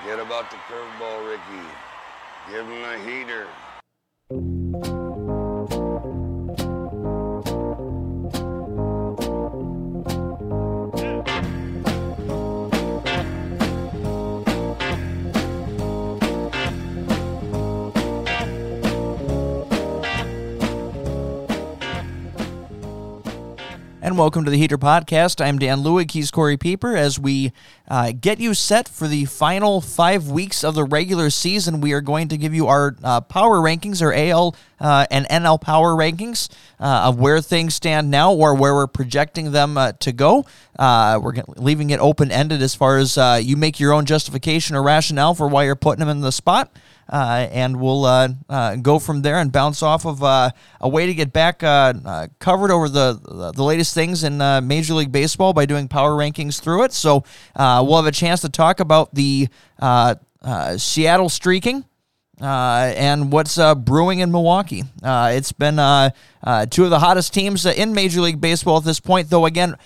Forget about the curveball, Ricky. Give him a heater. And welcome to the Heater Podcast. I'm Dan Lewig. He's Corey Pieper. As we uh, get you set for the final five weeks of the regular season, we are going to give you our uh, power rankings, our AL uh, and NL power rankings uh, of where things stand now or where we're projecting them uh, to go. Uh, we're leaving it open ended as far as you make your own justification or rationale for why you're putting them in the spot. Uh, and we'll uh, uh, go from there and bounce off of uh, a way to get back uh, uh, covered over the the latest things in Major League Baseball by doing power rankings through it. So we'll have a chance to talk about the Seattle streaking uh, and what's uh, brewing in Milwaukee. Uh, it's been uh, uh, two of the hottest teams uh, in Major League Baseball at this point, though, again,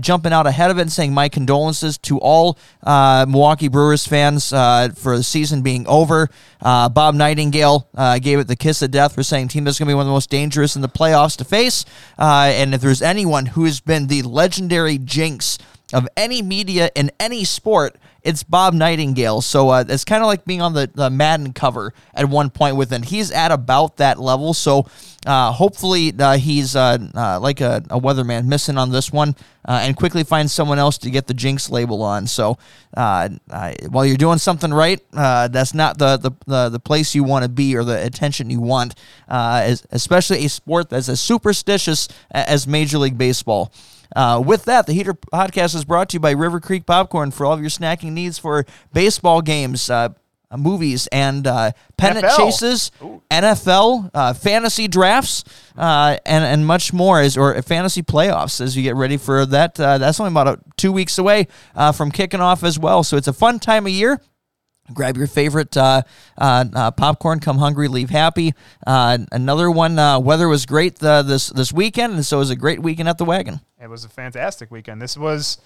jumping out ahead of it and saying my condolences to all Milwaukee Brewers fans for the season being over. Bob Nightingale gave it the kiss of death for saying team that's going to be one of the most dangerous in the playoffs to face. and if there's anyone who has been the legendary jinx of any media in any sport, it's Bob Nightingale. So uh, it's kind of like being on the, the Madden cover at one point with him. He's at about that level. So uh, hopefully uh, he's uh, uh, like a, a, weatherman missing on this one uh, and quickly finds someone else to get the jinx label on. So while you're doing something right, that's not the, the, the, the, place you want to be or the attention you want, especially a sport that's as superstitious as Major League Baseball. Uh, with that, the Heater Podcast is brought to you by River Creek Popcorn for all of your snacking needs for baseball games. Uh, movies and uh, pennant NFL. chases, Ooh. NFL, uh, fantasy drafts, uh, and and much more as or fantasy playoffs as you get ready for that. Uh, that's only about a, two weeks away uh, from kicking off as well. So it's a fun time of year. Grab your favorite uh, uh, uh, popcorn. Come hungry, leave happy. Uh, another one. Uh, weather was great uh, this this weekend, and so it was a great weekend at the wagon. It was a fantastic weekend. This was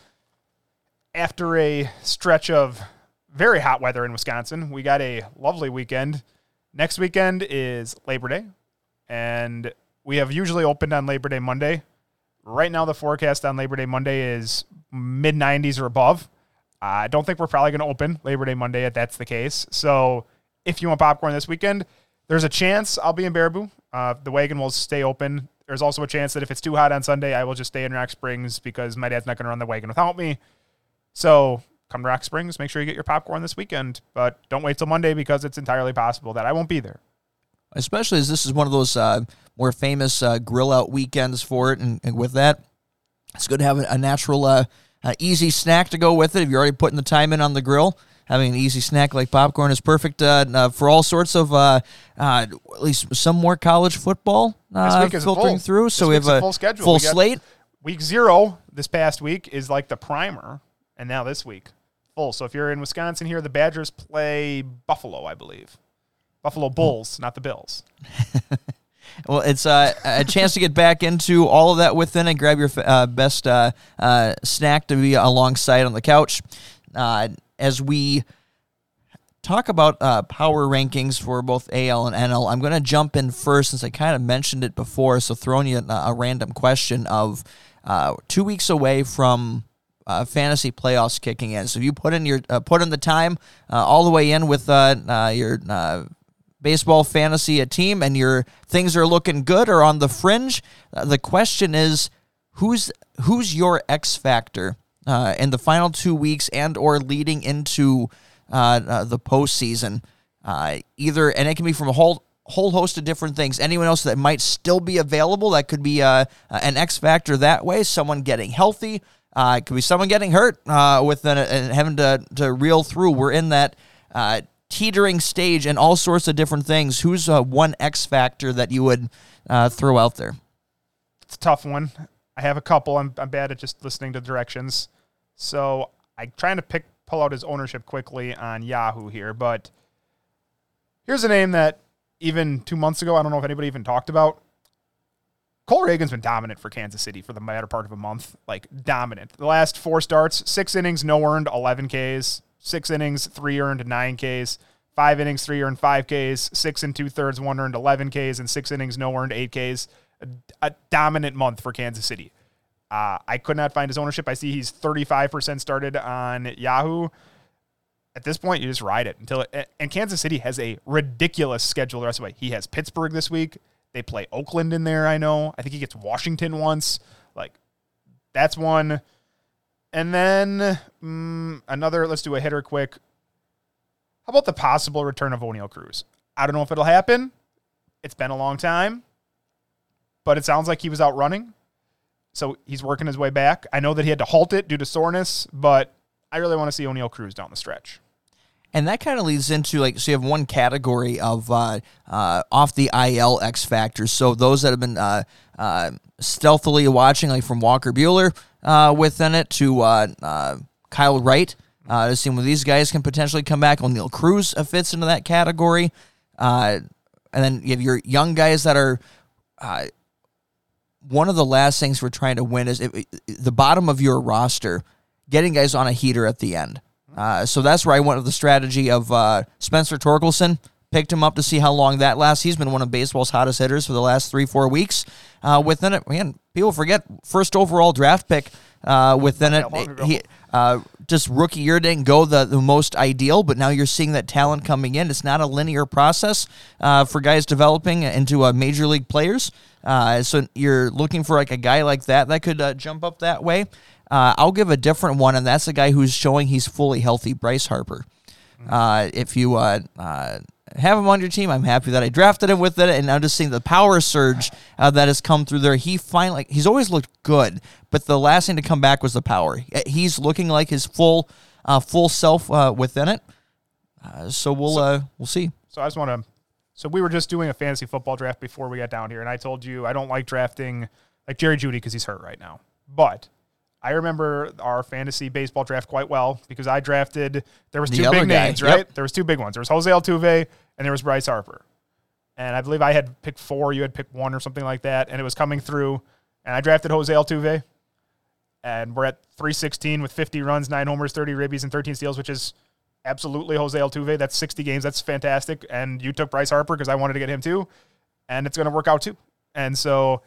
after a stretch of very hot weather in Wisconsin. We got a lovely weekend. Next weekend is Labor Day, and we have usually opened on Labor Day Monday. Right now, the forecast on Labor Day Monday is mid 90s or above. I don't think we're probably going to open Labor Day Monday if that's the case. So if you want popcorn this weekend, there's a chance I'll be in Baraboo. Uh, the wagon will stay open. There's also a chance that if it's too hot on Sunday, I will just stay in Rock Springs because my dad's not going to run the wagon without me. So come to Rock Springs. Make sure you get your popcorn this weekend, but don't wait till Monday because it's entirely possible that I won't be there. Especially as this is one of those uh, more famous uh, grill out weekends for it, and, and, with that, it's good to have a, natural uh, uh, easy snack to go with it if you're already putting the time in on the grill. Having an easy snack like popcorn is perfect uh, uh, for all sorts of, uh, uh, at least some more college football filtering through. So we have a, full schedule, full slate. Week zero this past week is like the primer, and now this week full. So if you're in Wisconsin here, the Badgers play Buffalo, I believe. Buffalo Bulls, not the Bills. Well, it's uh, a chance to get back into all of that within and grab your uh, best uh, uh, snack to be alongside on the couch. Uh, as we talk about uh, power rankings for both AL and NL, I'm going to jump in first since I kind of mentioned it before. So, throwing you a, a random question of two weeks away from uh, fantasy playoffs kicking in. So you put in your uh, put in the time uh, all the way in with your baseball fantasy a team and your things are looking good or on the fringe, uh, the question is who's who's your X factor uh, in the final two weeks and or leading into uh, uh the postseason? Uh, either and it can be from a whole whole host of different things. Anyone else that might still be available that could be uh, an X factor that way. Someone getting healthy. it could be someone getting hurt with an, having to to reel through. We're in that teetering stage and all sorts of different things. Who's uh, one X factor that you would uh, throw out there? It's a tough one. I have a couple. I'm, I'm bad at just listening to directions. So I'm trying to pick pull out his ownership quickly on Yahoo here, but here's a name that even two months ago, I don't know if anybody even talked about. Cole Ragans been dominant for Kansas City for the better part of a month. Like dominant. The last four starts, six innings, no earned, 11 Ks six innings, three earned, nine Ks. Five innings, three earned, five Ks. Six and two thirds, one earned, 11 Ks. And six innings, no earned, eight Ks. A, a dominant month for Kansas City. Uh, I could not find his ownership. I see he's 35% started on Yahoo. At this point, you just ride it until it. And Kansas City has a ridiculous schedule the rest of the way. He has Pittsburgh this week. They play Oakland in there, I know. I think he gets Washington once. Like, that's one. And then mm, another, let's do a hitter quick. How about the possible return of Oneil Cruz? I don't know if it'll happen. It's been a long time, but it sounds like he was out running. So he's working his way back. I know that he had to halt it due to soreness, but I really want to see Oneil Cruz down the stretch. And that kind of leads into like so you have one category of uh, uh, off the IL X factors. So those that have been uh, uh stealthily watching, like from Walker Buehler uh, within it to uh, Kyle Wright, to see when these guys can potentially come back. Oneil Cruz fits into that category, and then you have your young guys that are. One of the last things we're trying to win is if, the bottom of your roster, getting guys on a heater at the end. Uh, so that's where I went with the strategy of uh, Spencer Torkelson. Picked him up to see how long that lasts. He's been one of baseball's hottest hitters for the last three, four weeks. Uh, within it, man, people forget first overall draft pick uh, within it. He, uh, just rookie year didn't go the, the most ideal, but now you're seeing that talent coming in. It's not a linear process uh, for guys developing into uh, major league players. Uh, so you're looking for like a guy like that that could uh, jump up that way. Uh, I'll give a different one, and that's a guy who's showing he's fully healthy, Bryce Harper. Uh, if you uh, uh, have him on your team, I'm happy that I drafted him with it, and I'm just seeing the power surge uh, that has come through there. He finally, he's always looked good, but the last thing to come back was the power. He's looking like his full, uh, full self within it. so we'll so, we'll see. So I just want to. So we were just doing a fantasy football draft before we got down here, and I told you I don't like drafting like Jerry Jeudy because he's hurt right now, but I remember our fantasy baseball draft quite well because I drafted. There was two big guy. names, right? Yep. There was two big ones. There was Jose Altuve and there was Bryce Harper. And I believe I had picked four. You had picked one or something like that. And it was coming through. And I drafted Jose Altuve. And we're at 316 with 50 runs, nine homers, 30 ribbies, and 13 steals, which is absolutely Jose Altuve. That's 60 games. That's fantastic. And you took Bryce Harper because I wanted to get him too. And it's going to work out too. And so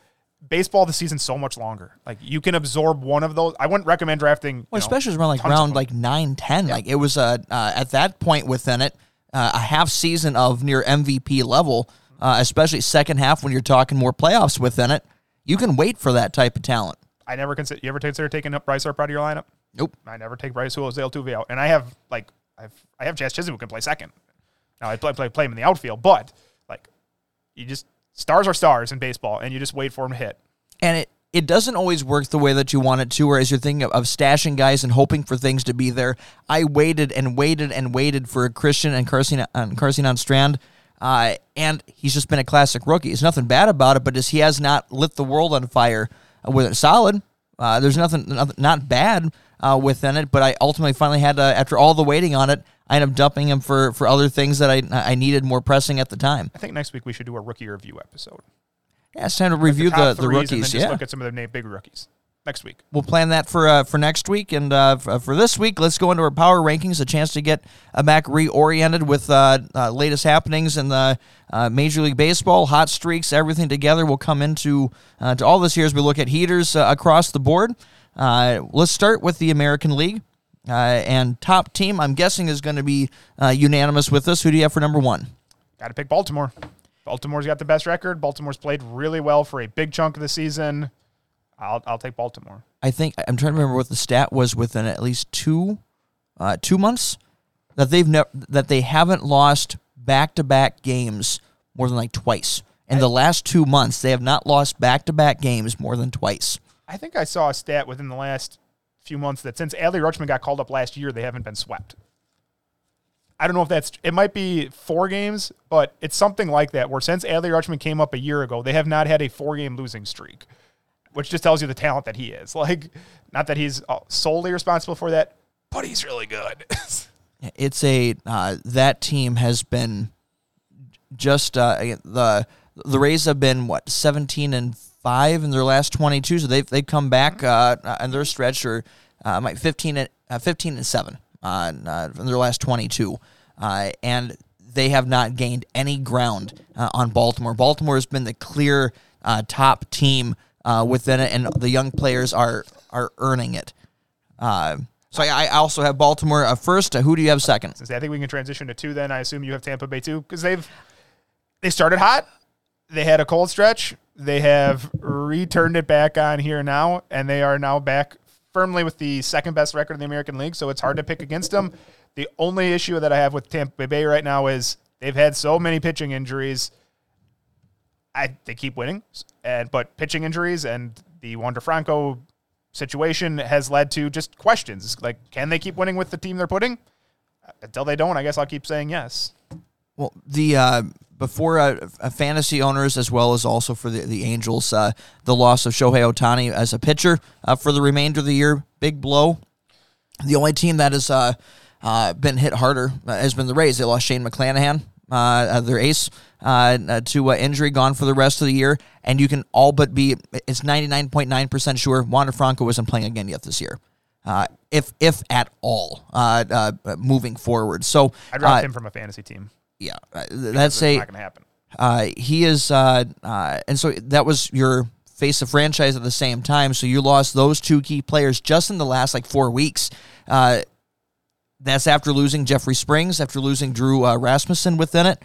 baseball the season's so much longer. Like you can absorb one of those. I wouldn't recommend drafting. Well, especially around like round like 9, 10. Yeah. Like it was a uh, at that point within it uh, a half season of near MVP level, uh, especially second half when you're talking more playoffs within it. You can wait for that type of talent. I never consider. You ever consider taking up Bryce Harper out of your lineup? Nope. I never take Bryce Jose Altuve out, and I have like I've I have Jazz Chisholm who can play second. Now I play play play him in the outfield, but like you just stars are stars in baseball, and you just wait for him to hit. And it it doesn't always work the way that you want it to, whereas you're thinking of, of, stashing guys and hoping for things to be there. I waited and waited and waited for Christian Encarnacion, and Encarnacion-Strand, uh, and he's just been a classic rookie. It's nothing bad about it, but as he has not lit the world on fire with it solid. Uh, there's nothing, nothing not bad uh, within it, but I ultimately finally had to, after all the waiting on it, I ended up dumping him for for other things that I I needed more pressing at the time. I think next week we should do a rookie review episode. Yeah, it's time to review the, the, the rookies. yeah, look at some of the big rookies next week. We'll plan that for uh, for next week, and uh, uh, for this week, let's go into our power rankings. A chance to get uh, back reoriented with uh, uh, latest happenings in the uh, Major League Baseball, hot streaks, everything together. We'll come into to all this here as we look at heaters across the board. Uh, let's start with the American League. Uh, and top team, I'm guessing, is going to be uh, unanimous with us. Who do you have for number one? Got to pick Baltimore. Baltimore's got the best record. Baltimore's played really well for a big chunk of the season. I'll I'll take Baltimore. I think I'm trying to remember what the stat was within at least two uh, two months that they've ne- that they haven't lost back to back games more than like twice. In the last two months, they have not lost back to back games more than twice. I think I saw a stat within the last few months that since Adley Rutschman got called up last year, they haven't been swept. I don't know if that's it might be four games, but it's something like that where since Adley Rutschman came up a year ago, they have not had a four game losing streak, which just tells you the talent that he is. Like, not that he's uh, solely responsible for that, but he's really good. it's a uh, that team has been just uh, the the Rays have been what seventeen and five in their last twenty two, so they've they've come back uh, and their stretch or uh, like fifteen and uh, fifteen and seven uh, uh, in their last 22, uh, and they have not gained any ground uh, on Baltimore. Baltimore has been the clear uh, top team uh, within it, and the young players are are earning it. Uh, so I, I also have Baltimore uh, first. Uh, who do you have second? I think we can transition to two, then I assume you have Tampa Bay too, because they've they started hot, they had a cold stretch, they have returned it back on here now, and they are now back firmly with the second best record in the American League. So it's hard to pick against them. The only issue that I have with Tampa Bay right now is they've had so many pitching injuries. I they keep winning, and but pitching injuries and the Wander Franco situation has led to just questions like, can they keep winning with the team they're putting? Until they don't, I guess I'll keep saying yes. Well, the uh, before uh, fantasy owners as well as also for the the Angels, uh, the loss of Shohei Ohtani as a pitcher uh, for the remainder of the year, big blow. The only team that has uh, uh, been hit harder uh, has been the Rays. They lost Shane McClanahan, their ace, to uh, injury, gone for the rest of the year, and you can all but be it's ninety nine point nine percent sure Wander Franco isn't playing again yet this year. Uh, if if at all, uh, uh, moving forward. So I dropped him from a fantasy team. Yeah, that's a not to happen. uh, he is, uh, uh, and so that was your face of franchise at the same time. So you lost those two key players just in the last like four weeks. Uh, that's after losing Jeffrey Springs, after losing Drew uh, Rasmussen within it.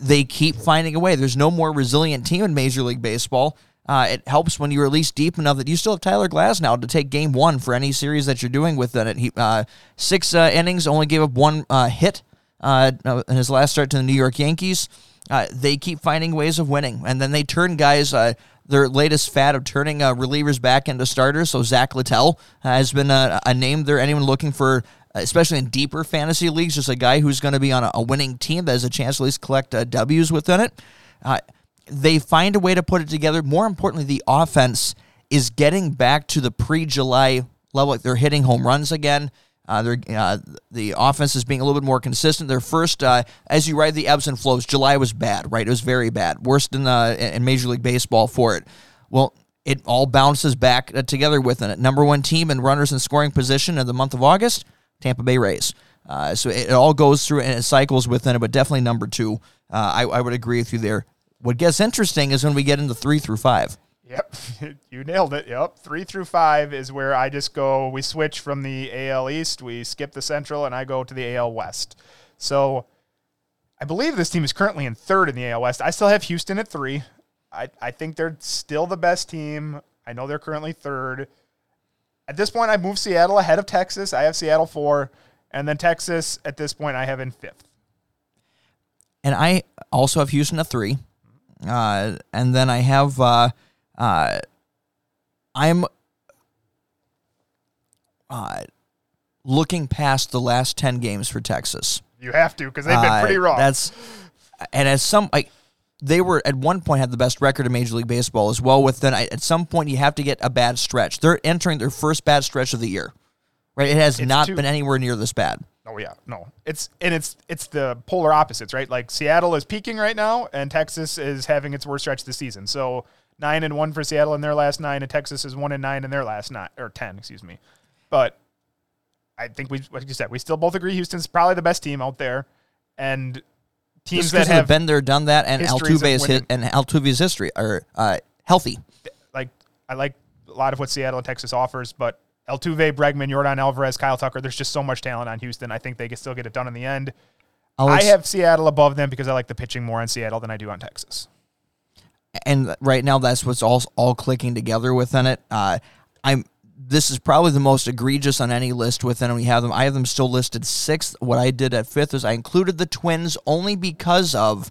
They keep finding a way. There's no more resilient team in Major League Baseball. Uh, it helps when you're at least deep enough that you still have Tyler Glasnow to take game one for any series that you're doing within it. He uh, six uh, innings, only gave up one uh, hit uh, in his last start to the New York Yankees. Uh, they keep finding ways of winning, and then they turn guys. Uh, their latest fad of turning uh, relievers back into starters. So Zach Littell has been a, a name there. Anyone looking for, especially in deeper fantasy leagues, just a guy who's going to be on a, a winning team that has a chance to at least collect uh, W's within it. Uh, they find a way to put it together. More importantly, the offense is getting back to the pre-July level. Like they're hitting home runs again. Uh, uh, the offense is being a little bit more consistent. Their first, uh, as you ride the ebbs and flows, July was bad, right? It was very bad, worst in uh, in Major League Baseball for it. Well, it all bounces back uh, together within it. Number one team in runners in scoring position in the month of August, Tampa Bay Rays. Uh, so it, it all goes through and it cycles within it, but definitely number two. I, I would agree with you there. What gets interesting is when we get into three through five. Yep, you nailed it. Yep, three through five is where I just go. We switch from the AL East, we skip the Central, and I go to the AL West. So I believe this team is currently in third in the AL West. I still have Houston at three. I, I think they're still the best team. I know they're currently third. At this point, I move Seattle ahead of Texas. I have Seattle four, and then Texas at this point I have in fifth. and I also have Houston at three, uh, and then I have uh, uh, I'm uh, looking past the last ten games for Texas. You have to because they've been Uh, pretty wrong. That's and as some like they were at one point had the best record in Major League Baseball as well. With then at some point you have to get a bad stretch. They're entering their first bad stretch of the year, right? It has not too- been anywhere near this bad. Oh yeah, no. It's and it's it's the polar opposites, right? Like Seattle is peaking right now, and Texas is having its worst stretch this season. So nine and one for Seattle in their last nine, and Texas is one and nine in their last nine or ten, excuse me. But I think we, like you said, we still both agree Houston's probably the best team out there, and teams that have been there, done that, and Altuve's hit and Altuve's history are uh, healthy. like I like a lot of what Seattle and Texas offers, but Altuve, Bregman, Yordan Alvarez, Kyle Tucker, there's just so much talent on Houston. I think they can still get it done in the end. I'll I have Seattle above them because I like the pitching more on Seattle than I do on Texas. And right now that's what's all all clicking together within it. Uh, I'm this is probably the most egregious on any list within. We have them. I have them still listed sixth. What I did at fifth is I included the Twins only because of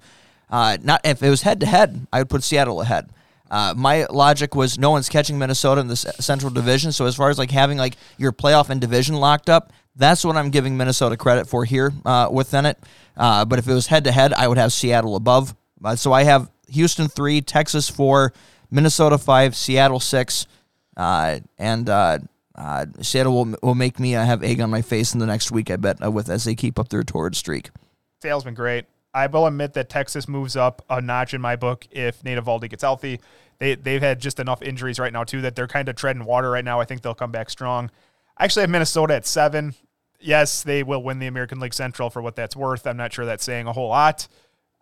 uh, not if it was head to head, I would put Seattle ahead. Uh, my logic was no one's catching Minnesota in the Central Division, so as far as like having like your playoff and division locked up, that's what I'm giving Minnesota credit for here uh, within it. Uh, but if it was head to head, I would have Seattle above. Uh, so I have Houston three, Texas four, Minnesota five, Seattle six, uh, and uh, uh, Seattle will will make me uh, have egg on my face in the next week. I bet uh, with as they keep up their torrid streak. Sale's been great. I will admit that Texas moves up a notch in my book if Nate Eovaldi gets healthy. They they've had just enough injuries right now too that they're kind of treading water right now. I think they'll come back strong. I actually have Minnesota at seven. yes, they will win the American League Central for what that's worth. I'm not sure that's saying a whole lot.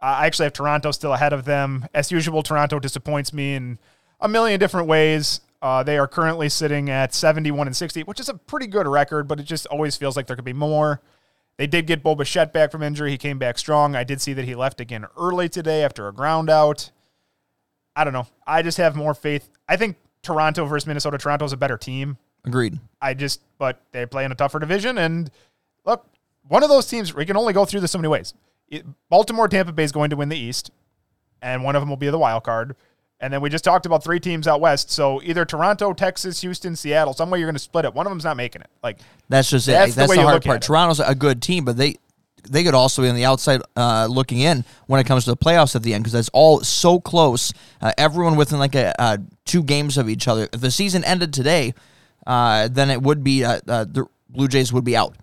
I actually have Toronto still ahead of them. As usual, Toronto disappoints me in a million different ways. Uh, they are currently sitting at 71 and 60, which is a pretty good record, but it just always feels like there could be more. They did get Bo Bichette back from injury. He came back strong. I did see that he left again early today after a ground out. I don't know. I just have more faith. I think Toronto versus Minnesota. Toronto is a better team. Agreed. I just, but they play in a tougher division. And look, one of those teams, we can only go through this so many ways. It, Baltimore, Tampa Bay is going to win the East, and one of them will be the wild card. And then we just talked about three teams out west. So either Toronto, Texas, Houston, Seattle, some way you're going to split it. One of them's not making it. Like that's just that's it. the That's way the, hard part. Toronto's a good team, but they they could also be on the outside uh, looking in when it comes to the playoffs at the end because that's all so close. Uh, everyone within like a uh, two games of each other. If the season ended today, uh, then it would be uh, uh, the Blue Jays would be out.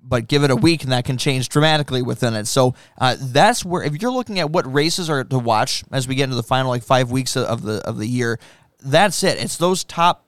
But give it a week and that can change dramatically within it. So uh, that's where if you're looking at what races are to watch as we get into the final like five weeks of- the of the year, that's it. It's those top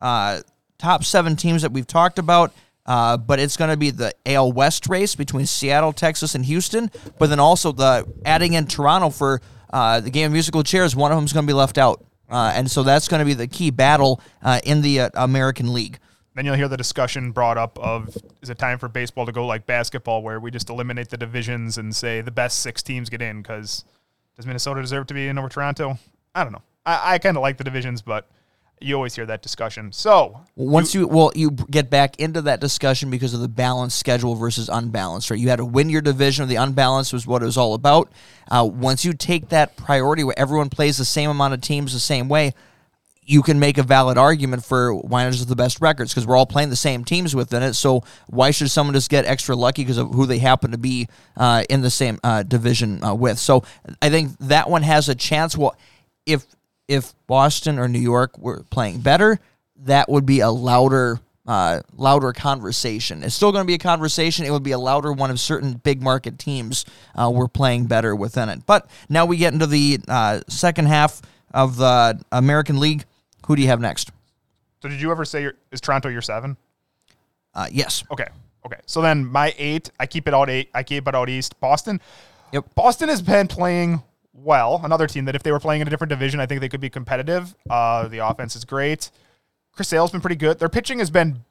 uh, top seven teams that we've talked about. Uh, but it's going to be the AL West race between Seattle, Texas, and Houston. But then also the adding in Toronto for uh, the game of musical chairs. One of them is going to be left out, uh, and so that's going to be the key battle uh, in the American League. Then you'll hear the discussion brought up of is it time for baseball to go like basketball where we just eliminate the divisions and say the best six teams get in because does Minnesota deserve to be in over Toronto? I don't know. I, I kind of like the divisions, but you always hear that discussion. So Once you, well, you get back into that discussion because of the balanced schedule versus unbalanced, right? You had to win your division. or The unbalanced was what it was all about. Uh, once you take that priority where everyone plays the same amount of teams the same way, you can make a valid argument for why is the best records because we're all playing the same teams within it. So why should someone just get extra lucky because of who they happen to be uh, in the same uh, division uh, with? So I think that one has a chance. Well, if if Boston or New York were playing better, that would be a louder. Uh, louder conversation. It's still going to be a conversation. It would be a louder one if certain big market teams uh, were playing better within it. But now we get into the uh, second half of the American League. Who do you have next? so did you ever say your, is Toronto your seven? Uh, yes. Okay. Okay. So then my eight, I keep it out eight. I keep it out east. Boston. Yep. Boston has been playing well. Another team that if they were playing in a different division, I think they could be competitive. Uh, the offense is great. Chris Sale's been pretty good. Their pitching has been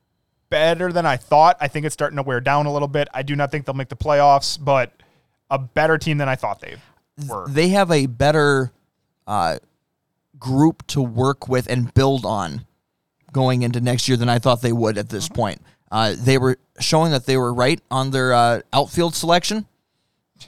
better than I thought. I think it's starting to wear down a little bit. I do not think they'll make the playoffs, but a better team than I thought they were. They have a better uh, group to work with and build on going into next year than I thought they would at this point. Uh, they were showing that they were right on their uh, outfield selection,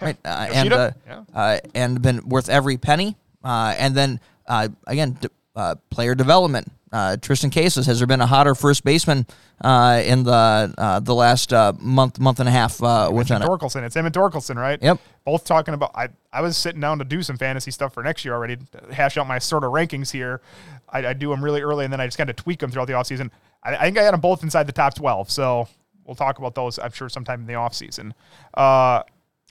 right, uh, and uh, Yeah. uh, and been worth every penny. Uh, and then uh, again, d- uh, player development. Uh, Triston Casas has there been a hotter first baseman uh, in the uh, the last uh, month month and a half uh, within it? Torkelson. It's him and Torkelson, right? Yep. Both talking about. I, I was sitting down to do some fantasy stuff for next year already, hash out my sort of rankings here. I, I do them really early, and then I just kind of tweak them throughout the offseason. I, I think I had them both inside the top 12. So we'll talk about those, I'm sure, sometime in the offseason. Uh,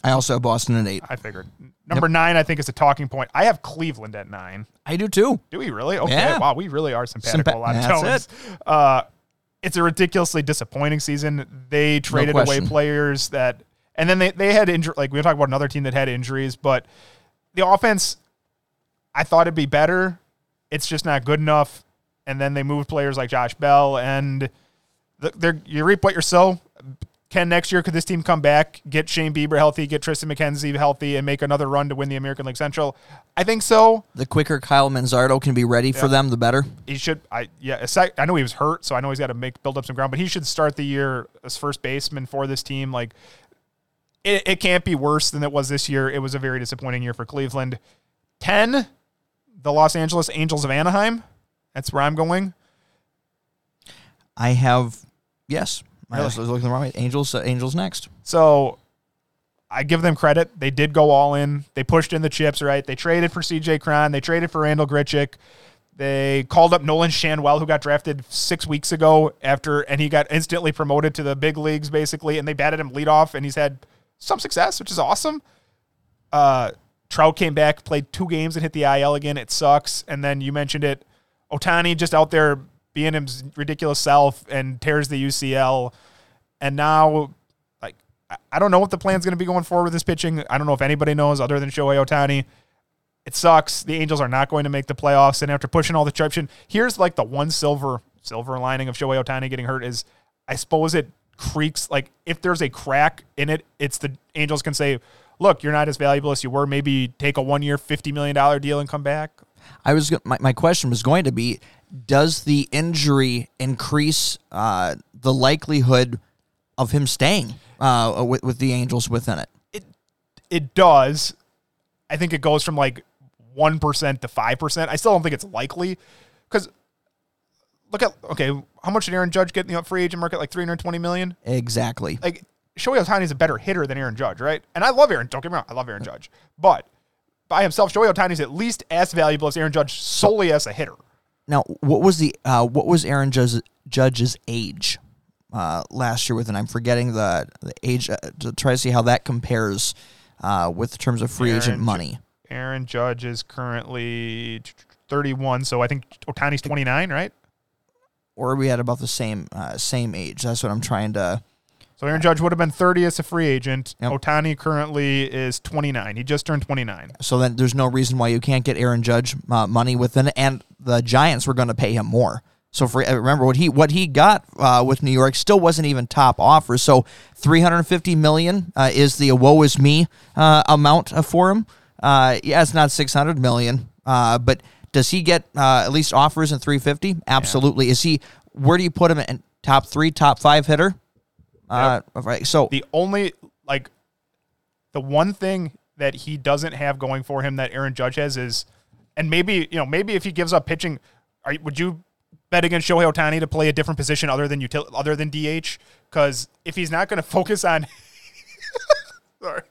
I also have Boston at eight. I figured. Number nine, I think, is a talking point. I have Cleveland at nine. I do too. Do we really? Okay. Yeah. Wow, we really are simpatico Sympa- a lot of tones. Uh, it's a ridiculously disappointing season. They traded away players that, and then they, they had injury. Like we talk about another team that had injuries, but the offense, I thought it'd be better. It's just not good enough. And then they moved players like Josh Bell, and the, they're, you reap what you sow. Can next year could this team come back, get Shane Bieber healthy, get Triston McKenzie healthy, and make another run to win the American League Central? I think so. The quicker Kyle Manzardo can be ready for them, the better. he should I yeah aside, I know he was hurt so I know he's got to make build up some ground but he should start the year as first baseman for this team like it, it can't be worse than it was this year it was a very disappointing year for Cleveland 10 the Los Angeles Angels of Anaheim that's where I'm going I have yes. I was looking the wrong way. Angels, uh, Angels next. so I give them credit they did go all in they pushed in the chips right they traded for CJ Cron they traded for Randal Grichuk They called up Nolan Schanuel, who got drafted six weeks ago after, and he got instantly promoted to the big leagues, basically. And they batted him leadoff, and he's had some success, which is awesome. Uh, Trout came back, played two games, and hit the IL again. It sucks. And then you mentioned it, Ohtani just out there being his ridiculous self and tears the UCL. and now like I- don't know what the plan's going to be going forward with this pitching. I don't know if anybody knows other than Shohei Ohtani. It sucks. The Angels are not going to make the playoffs, and after pushing all the traction, here's like the one silver silver lining of Shohei Ohtani getting hurt is, I suppose it creaks like if there's a crack in it, it's the Angels can say, "Look, you're not as valuable as you were. Maybe take a one year, fifty million dollar deal and come back." I was my, my question was going to be does the injury increase uh, the likelihood of him staying uh, with, with the Angels within it? it does. I think it goes from like one percent to five percent. I still don't think it's likely because look at okay, how much did Aaron Judge get in the free agent market? Like three hundred twenty million. Exactly. Like Shohei Ohtani is a better hitter than Aaron Judge, right? And I love Aaron. Don't get me wrong, I love Aaron Judge, but by himself, Shohei Ohtani is at least as valuable as Aaron Judge solely as a hitter. Now, what was the uh, what was Aaron Judge, Judge's age uh, last year with? And I'm forgetting the the age uh, to try to see how that compares uh, with terms of free agent Aaron Ju- money. Aaron Judge is currently thirty-one, so I think Ohtani's twenty-nine, right? Or we at about the same uh, same age? That's what I'm trying to. So Aaron Judge would have been 30 as a free agent. Yep. Ohtani currently is 29. He just turned 29. So then there's no reason why you can't get Aaron Judge uh, money within it, and the Giants were going to pay him more. So for uh, remember what he what he got uh, with New York still wasn't even top offer. So 350 million uh, is the woe is me uh, amount uh, for him. Uh, yeah, it's not 600 million, uh, but does he get uh, at least offers in 350? Absolutely. Is he? Where do you put him in top three, top five hitter? Uh, right. So The only, like, the one thing that he doesn't have going for him that Aaron Judge has is, and maybe, you know, maybe if he gives up pitching, are, would you bet against Shohei Ohtani to play a different position other than util, other than DH? Because if he's not going to focus on, sorry,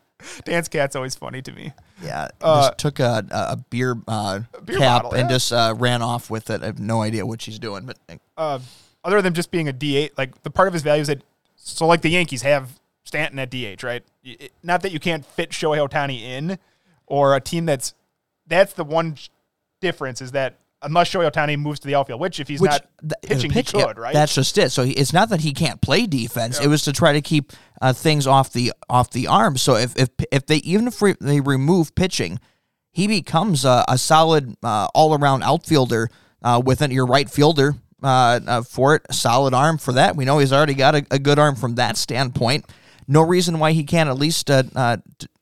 Dance cat's always funny to me. Yeah, Uh, just took a a a beer, uh, beer cap bottle, and yeah. just uh, ran off with it. I have no idea what she's doing, but uh, other than just being a DH, like the part of his value is that so like the Yankees have Stanton at DH, right? It- not that you can't fit Shohei Ohtani in, or a team that's that's the one difference is that unless Shohei Ohtani moves to the outfield, which if he's which not th- pitching, pitch- he yeah, could, right? That's just it. So he, it's not that he can't play defense. It was to try to keep uh, things off the off the arm. So if if if they even if re- they remove pitching, he becomes a, a solid uh, all around outfielder uh, within your right fielder. Uh, uh, for it, solid arm for that. We know he's already got a, a good arm from that standpoint. No reason why he can't at least uh, uh,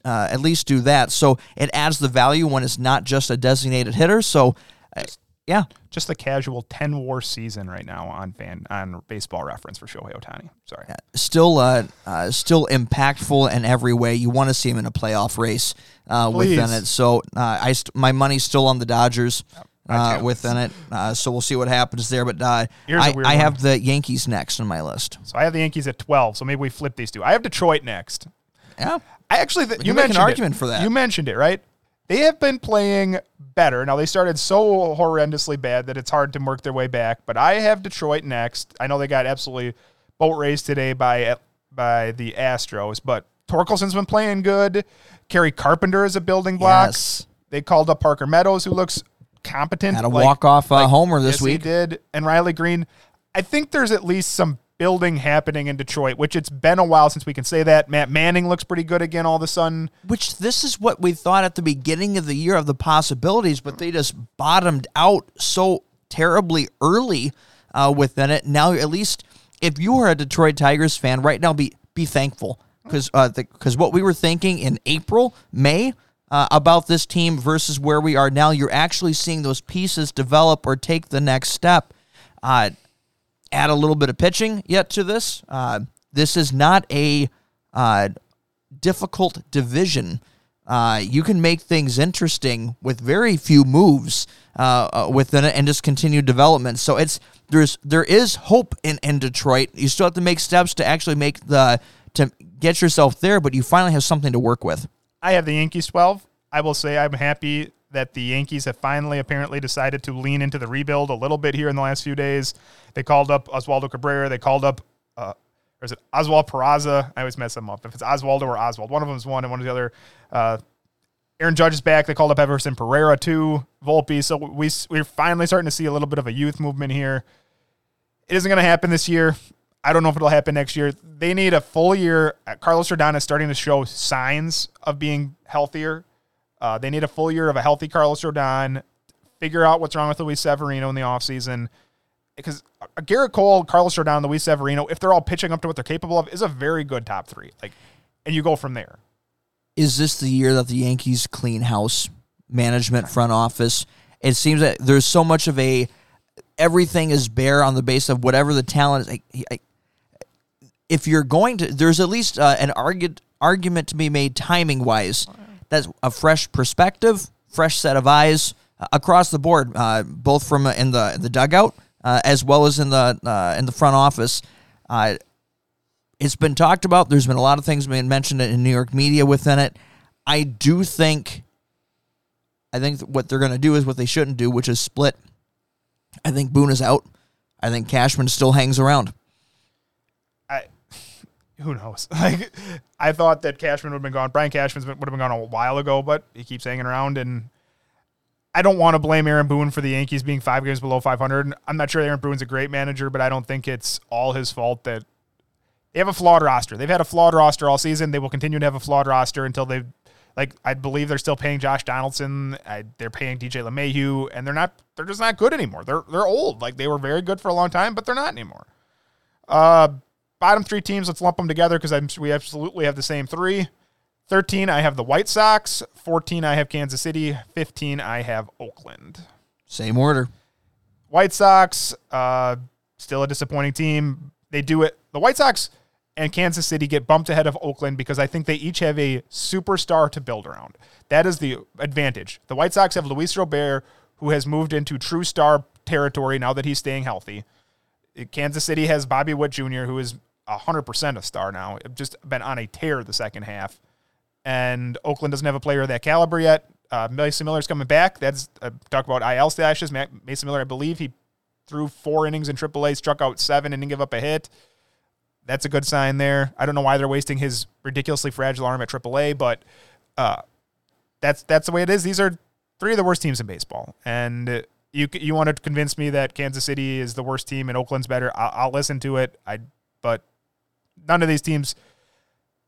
uh, at least do that. So it adds the value when it's not just a designated hitter. So, uh, yeah, just a casual ten WAR season right now on fan on baseball reference for Shohei Ohtani. Sorry. still uh, uh, still impactful in every way. You want to see him in a playoff race uh, within Please. it. So uh, I st- my money's still on the Dodgers I uh, within it. Uh, so we'll see what happens there. But uh, I, I have the Yankees next on my list. So I have the Yankees at twelve. So maybe we flip these two. I have Detroit next. Yeah, I actually th- you can make an mentioned argument it. for that. You mentioned it, right? They have been playing better. Now they started so horrendously bad that it's hard to work their way back. But I have Detroit next. I know they got absolutely boat raised today by by the Astros, but Torkelson's been playing good. Kerry Carpenter is a building block. Yes. They called up Parker Meadows, who looks competent. had a like- walk off uh, like- homer this yes, week. He did. And Riley Greene. I think there's at least some building happening in Detroit, which it's been a while since we can say that. Matt Manning looks pretty good again all of a sudden. Which this is what we thought at the beginning of the year of the possibilities, but they just bottomed out so terribly early uh, within it. Now, at least if you are a Detroit Tigers fan right now, be be thankful because because what we were thinking in April, May. Uh, about this team versus where we are now, you're actually seeing those pieces develop or take the next step. Uh, add a little bit of pitching yet to this. Uh, this is not a uh, difficult division. Uh, you can make things interesting with very few moves uh, within it and just continue development. So it's there's there is hope in, in Detroit. You still have to make steps to actually make the to get yourself there, but you finally have something to work with. I have the Yankees 12. I will say I'm happy that the Yankees have finally apparently decided to lean into the rebuild a little bit here in the last few days. They called up Oswaldo Cabrera. They called up, uh, or is it Oswald Peraza? I always mess them up. If it's Oswaldo or Oswald, one of them is one and one is the other. Uh, Aaron Judge is back. They called up Everson Pereira too, Volpe. So we we're finally starting to see a little bit of a youth movement here. It isn't going to happen this year. I don't know if it'll happen next year. They need a full year. Uh, Carlos Rodon is starting to show signs of being healthier. Uh, they need a full year of a healthy Carlos Rodon. Figure out what's wrong with Luis Severino in the offseason. Because uh, Gerrit Cole, Carlos Rodon, Luis Severino, if they're all pitching up to what they're capable of, is a very good top three. Like, and you go from there. Is this the year that the Yankees clean house management front office? It seems that there's so much of a everything is bare on the base of whatever the talent is. I, I, if you're going to, there's at least uh, an argument argument to be made timing wise. That's a fresh perspective, fresh set of eyes uh, across the board, uh, both from uh, in the the dugout uh, as well as in the uh, in the front office. it's been talked about. There's been a lot of things being mentioned in New York media within it. I do think, I think what they're going to do is what they shouldn't do, which is split. I think Boone is out. I think Cashman still hangs around who knows? Like, I thought that Cashman would have been gone. Brian Cashman would have been gone a while ago, but he keeps hanging around. And I don't want to blame Aaron Boone for the Yankees being five games below 500. I'm not sure Aaron Boone's a great manager, but I don't think it's all his fault that they have a flawed roster. They've had a flawed roster all season. They will continue to have a flawed roster until they, like, I believe they're still paying Josh Donaldson. I, they're paying DJ LeMahieu, and they're not. They're just not good anymore. They're they're old. Like they were very good for a long time, but they're not anymore. Uh, bottom three teams, let's lump them together because we absolutely have the same three. 13, I have the White Sox. 14, I have Kansas City. 15, I have Oakland. Same order. White Sox, uh, still a disappointing team. They do it. The White Sox and Kansas City get bumped ahead of Oakland because I think they each have a superstar to build around. That is the advantage. The White Sox have Luis Robert, who has moved into true star territory now that he's staying healthy. Kansas City has Bobby Witt Jr., who is 100% a star now. Just been on a tear the second half. And Oakland doesn't have a player of that caliber yet. Uh, Mason Miller's coming back. That's uh, talk about IL stashes. Mason Miller, I believe he threw four innings in AAA, struck out seven, and didn't give up a hit. That's a good sign there. I don't know why they're wasting his ridiculously fragile arm at AAA, but uh, that's that's the way it is. These are three of the worst teams in baseball, and you you want to convince me that Kansas City is the worst team and Oakland's better? I'll, I'll listen to it. I but none of these teams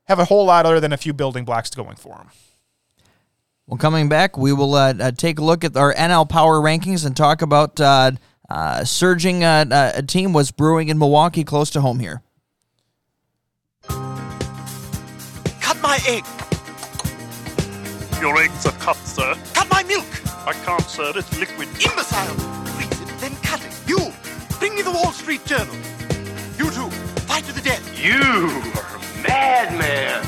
have a whole lot other than a few building blocks going for them. Well, coming back, we will uh, uh, take a look at our NL Power rankings and talk about uh, uh surging uh, uh, a team was brewing in Milwaukee, close to home here. Cut my egg. Your eggs are cut, sir. Cut my milk. I can't, sir. It's liquid. Imbecile. Freeze it, then cut it. You, bring me the Wall Street Journal. You are a madman.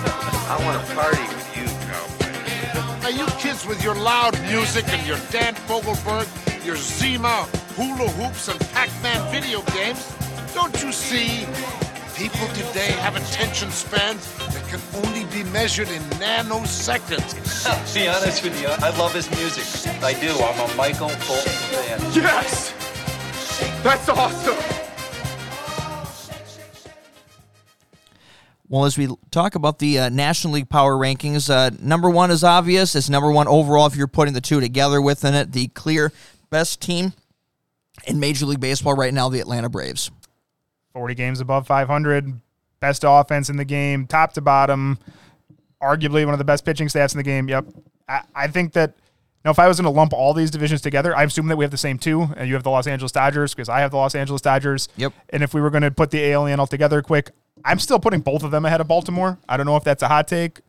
I want to party with you, cowboy. Now, you kids with your loud music and your Dan Fogelberg, your Zima, hula hoops, and Pac-Man video games, don't you see? People today have attention spans that can only be measured in nanoseconds. be honest with you, I love his music. I do. I'm a Michael Bolton fan. Yes! That's awesome! Well, as we talk about the uh, National League Power Rankings, uh, number one is obvious. It's number one overall if you're putting the two together within it. The clear best team in Major League Baseball right now, the Atlanta Braves. 40 games above 500, best offense in the game, top to bottom, arguably one of the best pitching stats in the game. Yep. I, I think that now, if I was going to lump all these divisions together, I assume that we have the same two, and you have the Los Angeles Dodgers because I have the Los Angeles Dodgers. Yep. And if we were going to put the AL and NL together quick, I'm still putting both of them ahead of Baltimore. I don't know if that's a hot take.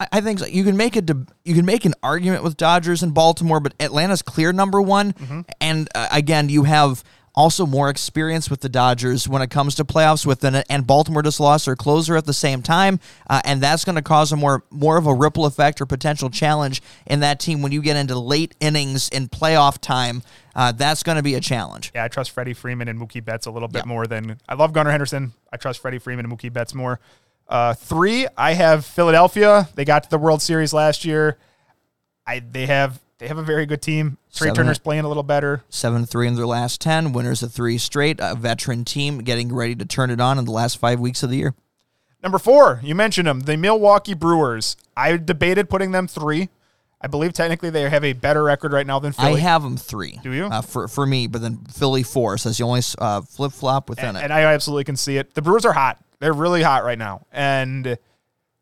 I, I think so. you can make a you can make an argument with Dodgers and Baltimore, but Atlanta's clear number one. Mm-hmm. And uh, again, you have also more experience with the Dodgers when it comes to playoffs within it. And Baltimore just lost their closer at the same time, uh, and that's going to cause a more more of a ripple effect or potential challenge in that team when you get into late innings in playoff time. Uh, that's going to be a challenge. Yeah, I trust Freddie Freeman and Mookie Betts a little bit more than I love Gunnar Henderson. I trust Freddie Freeman and Mookie Betts more. Uh, three, I have Philadelphia. They got to the World Series last year. I they have they have a very good team. Seven, Turner's playing a little better. Seven three in their last ten. Winners of three straight. A veteran team getting ready to turn it on in the last five weeks of the year. Number four, you mentioned them, the Milwaukee Brewers. I debated putting them three. I believe technically they have a better record right now than I Philly. have them three. Do you? Uh, for for me, but then Philly four says the only uh, flip flop within and, it. and I absolutely can see it. The Brewers are hot. They're really hot right now. And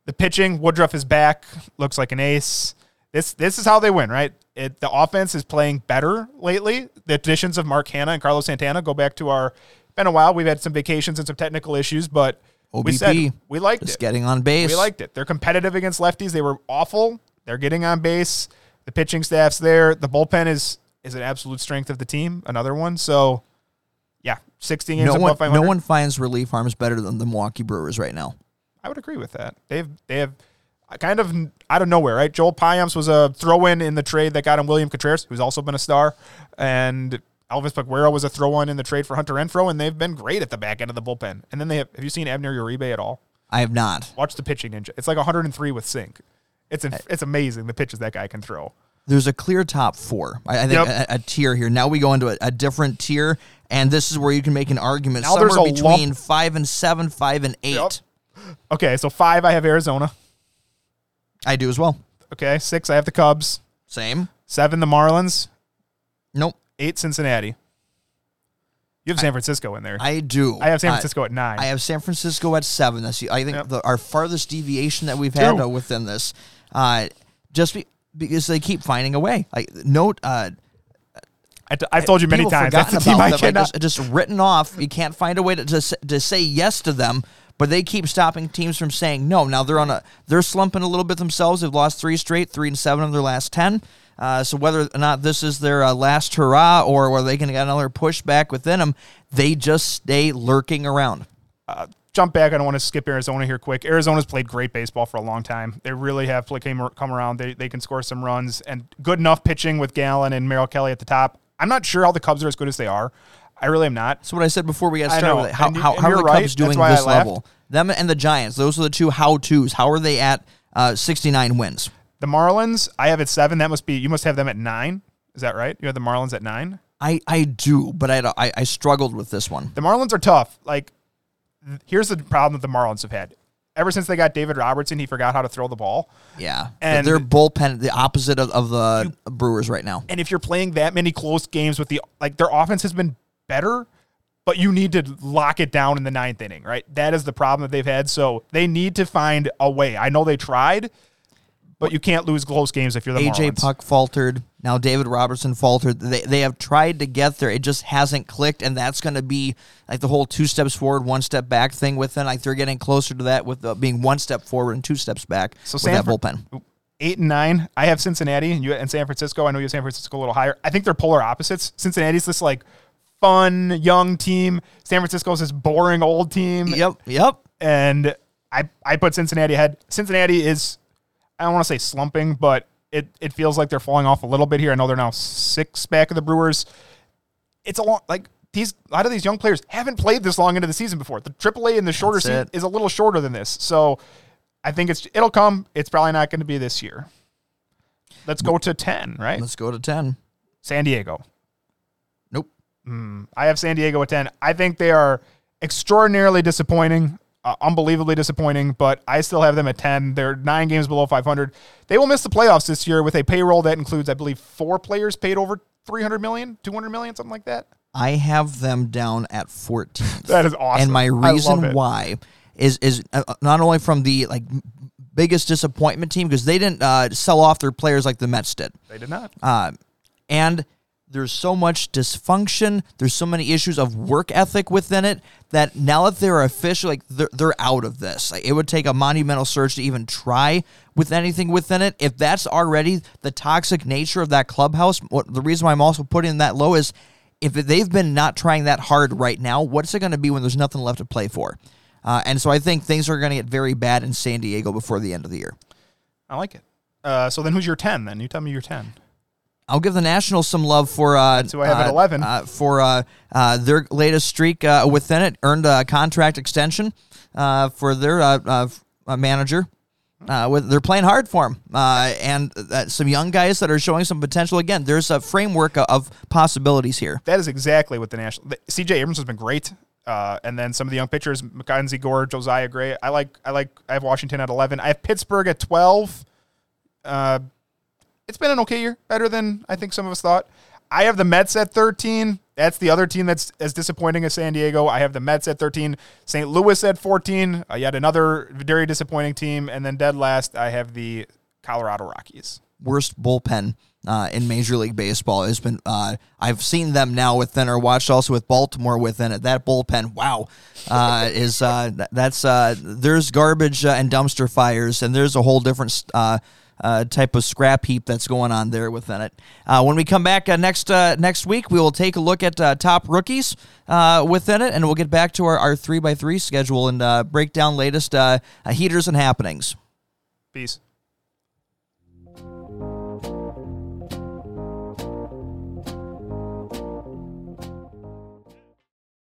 the pitching, Woodruff is back, looks like an ace. This this is how they win, right? It, the offense is playing better lately. The additions of Mark Canha and Carlos Santana go back to our been a while. We've had some vacations and some technical issues, but we OBP, said we liked just it. getting on base. We liked it. They're competitive against lefties. They were awful. They're getting on base. The pitching staff's there. The bullpen is is an absolute strength of the team. Another one. So, yeah, 16 games no one, 500. no one finds relief arms better than the Milwaukee Brewers right now. I would agree with that. They've they have kind of out of nowhere, right? Joel Payamps was a throw-in in the trade that got him William Contreras, who's also been a star, and Elvis Peguero was a throw-in in the trade for Hunter Renfroe, and they've been great at the back end of the bullpen. And then they have. Have you seen Abner Uribe at all? I have not. Watch the pitching ninja. It's like 103 with sink. It's inf- it's amazing the pitches that guy can throw. There's a clear top four. I, I think Yep. a, a tier here. Now we go into a, a different tier, and this is where you can make an argument Now somewhere between lump- five and seven, five and eight. Yep. Okay, so five I have Arizona. I do as well. Okay, six I have the Cubs. Same. Seven the Marlins. Nope. Eight Cincinnati. You have San Francisco in there. I do. I have San Francisco at nine. I have San Francisco at seven. That's the, I think Yep. the, our farthest deviation that we've had uh, within this. Uh, just be, because they keep finding a way. Like note, uh, I t- I've told you many times. That's the team I them, like, cannot. just, just written off. You can't find a way to, to to say yes to them, but they keep stopping teams from saying no. Now they're on a they're slumping a little bit themselves. They've lost three straight, three and seven of their last ten. Uh, so whether or not this is their uh, last hurrah or whether they can get another pushback within them, they just stay lurking around. jump back. I don't want to skip Arizona here quick. Arizona's played great baseball for a long time. They really have play came, come around. They, they can score some runs and good enough pitching with Gallen and Merrill Kelly at the top. I'm not sure how the Cubs are as good as they are. I really am not. That's what I said before we got I started. know, with it. How, and you- how, and how are you're the right. Cubs That's doing why I this laughed. level? Them and the Giants. Those are the two how tos. How are they at uh, 69 wins? The Marlins, I have at seven. That must be you must have them at nine. Is that right? You have the Marlins at nine. I, I do, but I, I, I struggled with this one. The Marlins are tough. Like, th- here's the problem that the Marlins have had. Ever since they got David Robertson, he forgot how to throw the ball. Yeah. And- their bullpen, the opposite of, of the Brewers right now. And if you're playing that many close games with the like their offense has been better, but you need to lock it down in the ninth inning, right? That is the problem that they've had. So they need to find a way. I know they tried, but you can't lose close games if you're the AJ Marlins. Puk faltered. Now David Robertson faltered. They, they have tried to get there. It just hasn't clicked, and that's going to be like the whole two steps forward, one step back thing with them. Like they're getting closer to that with uh, being one step forward and two steps back So with that bullpen. Eight and nine. I have Cincinnati and you and San Francisco. I know you have San Francisco a little higher. I think they're polar opposites. Cincinnati's this like fun young team. San Francisco's this boring old team. Yep, yep. and I I put Cincinnati ahead. Cincinnati is I don't want to say slumping, but it it feels like they're falling off a little bit here. I know they're now six back of the Brewers. It's a long like these a lot of these young players haven't played this long into the season before. The AAA in the shorter season is a little shorter than this, so I think it's it'll come. It's probably not going to be this year. Let's go to ten, right? Let's go to 10. San Diego. Nope. I have San Diego at 10. I think they are extraordinarily disappointing, uh, unbelievably disappointing, but I still have them at 10. They're nine games below 500. They will miss the playoffs this year with a payroll that includes, I believe, four players paid over 300 million, 200 million, something like that. I have them down at 14. That is awesome. And my reason why is is uh, not only from the like biggest disappointment team because they didn't uh, sell off their players like the Mets did. They did not. Uh, and there's so much dysfunction. There's so many issues of work ethic within it that now that they're official, like they're, they're out of this. Like, it would take a monumental surge to even try with anything within it. If that's already the toxic nature of that clubhouse, what the reason why I'm also putting that low is if they've been not trying that hard right now, what's it going to be when there's nothing left to play for? Uh, and so I think things are going to get very bad in San Diego before the end of the year. I like it. Uh, so then who's your 10 then? You tell me your 10. I'll give the Nationals some love for uh, who I have at uh, 11. uh, for uh, uh, their latest streak uh, within it. Earned a contract extension uh, for their uh, uh, uh, manager. Uh, with they're playing hard for him, uh, and uh, some young guys that are showing some potential. Again, there's a framework of, of possibilities here. That is exactly what the national. The, CJ Abrams has been great, uh, and then some of the young pitchers, Mackenzie Gore, Josiah Gray. I like. I like. I have Washington at eleven. I have Pittsburgh at twelve. Uh, it's been an okay year, better than I think some of us thought. I have the Mets at 13. That's the other team that's as disappointing as San Diego. I have the Mets at 13, St. Louis at 14, uh, yet another very disappointing team, and then dead last I have the Colorado Rockies. worst bullpen uh, in Major League Baseball has been. Uh, I've seen them now within, or watched also with Baltimore within it. That bullpen, wow, uh, is uh, that's uh, there's garbage uh, and dumpster fires, and there's a whole different. Uh, type of scrap heap that's going on there within it. Uh, when we come back uh, next uh, next week, we will take a look at uh, top rookies uh, within it, and we'll get back to our, our three by three schedule and break down latest heaters and happenings. Peace.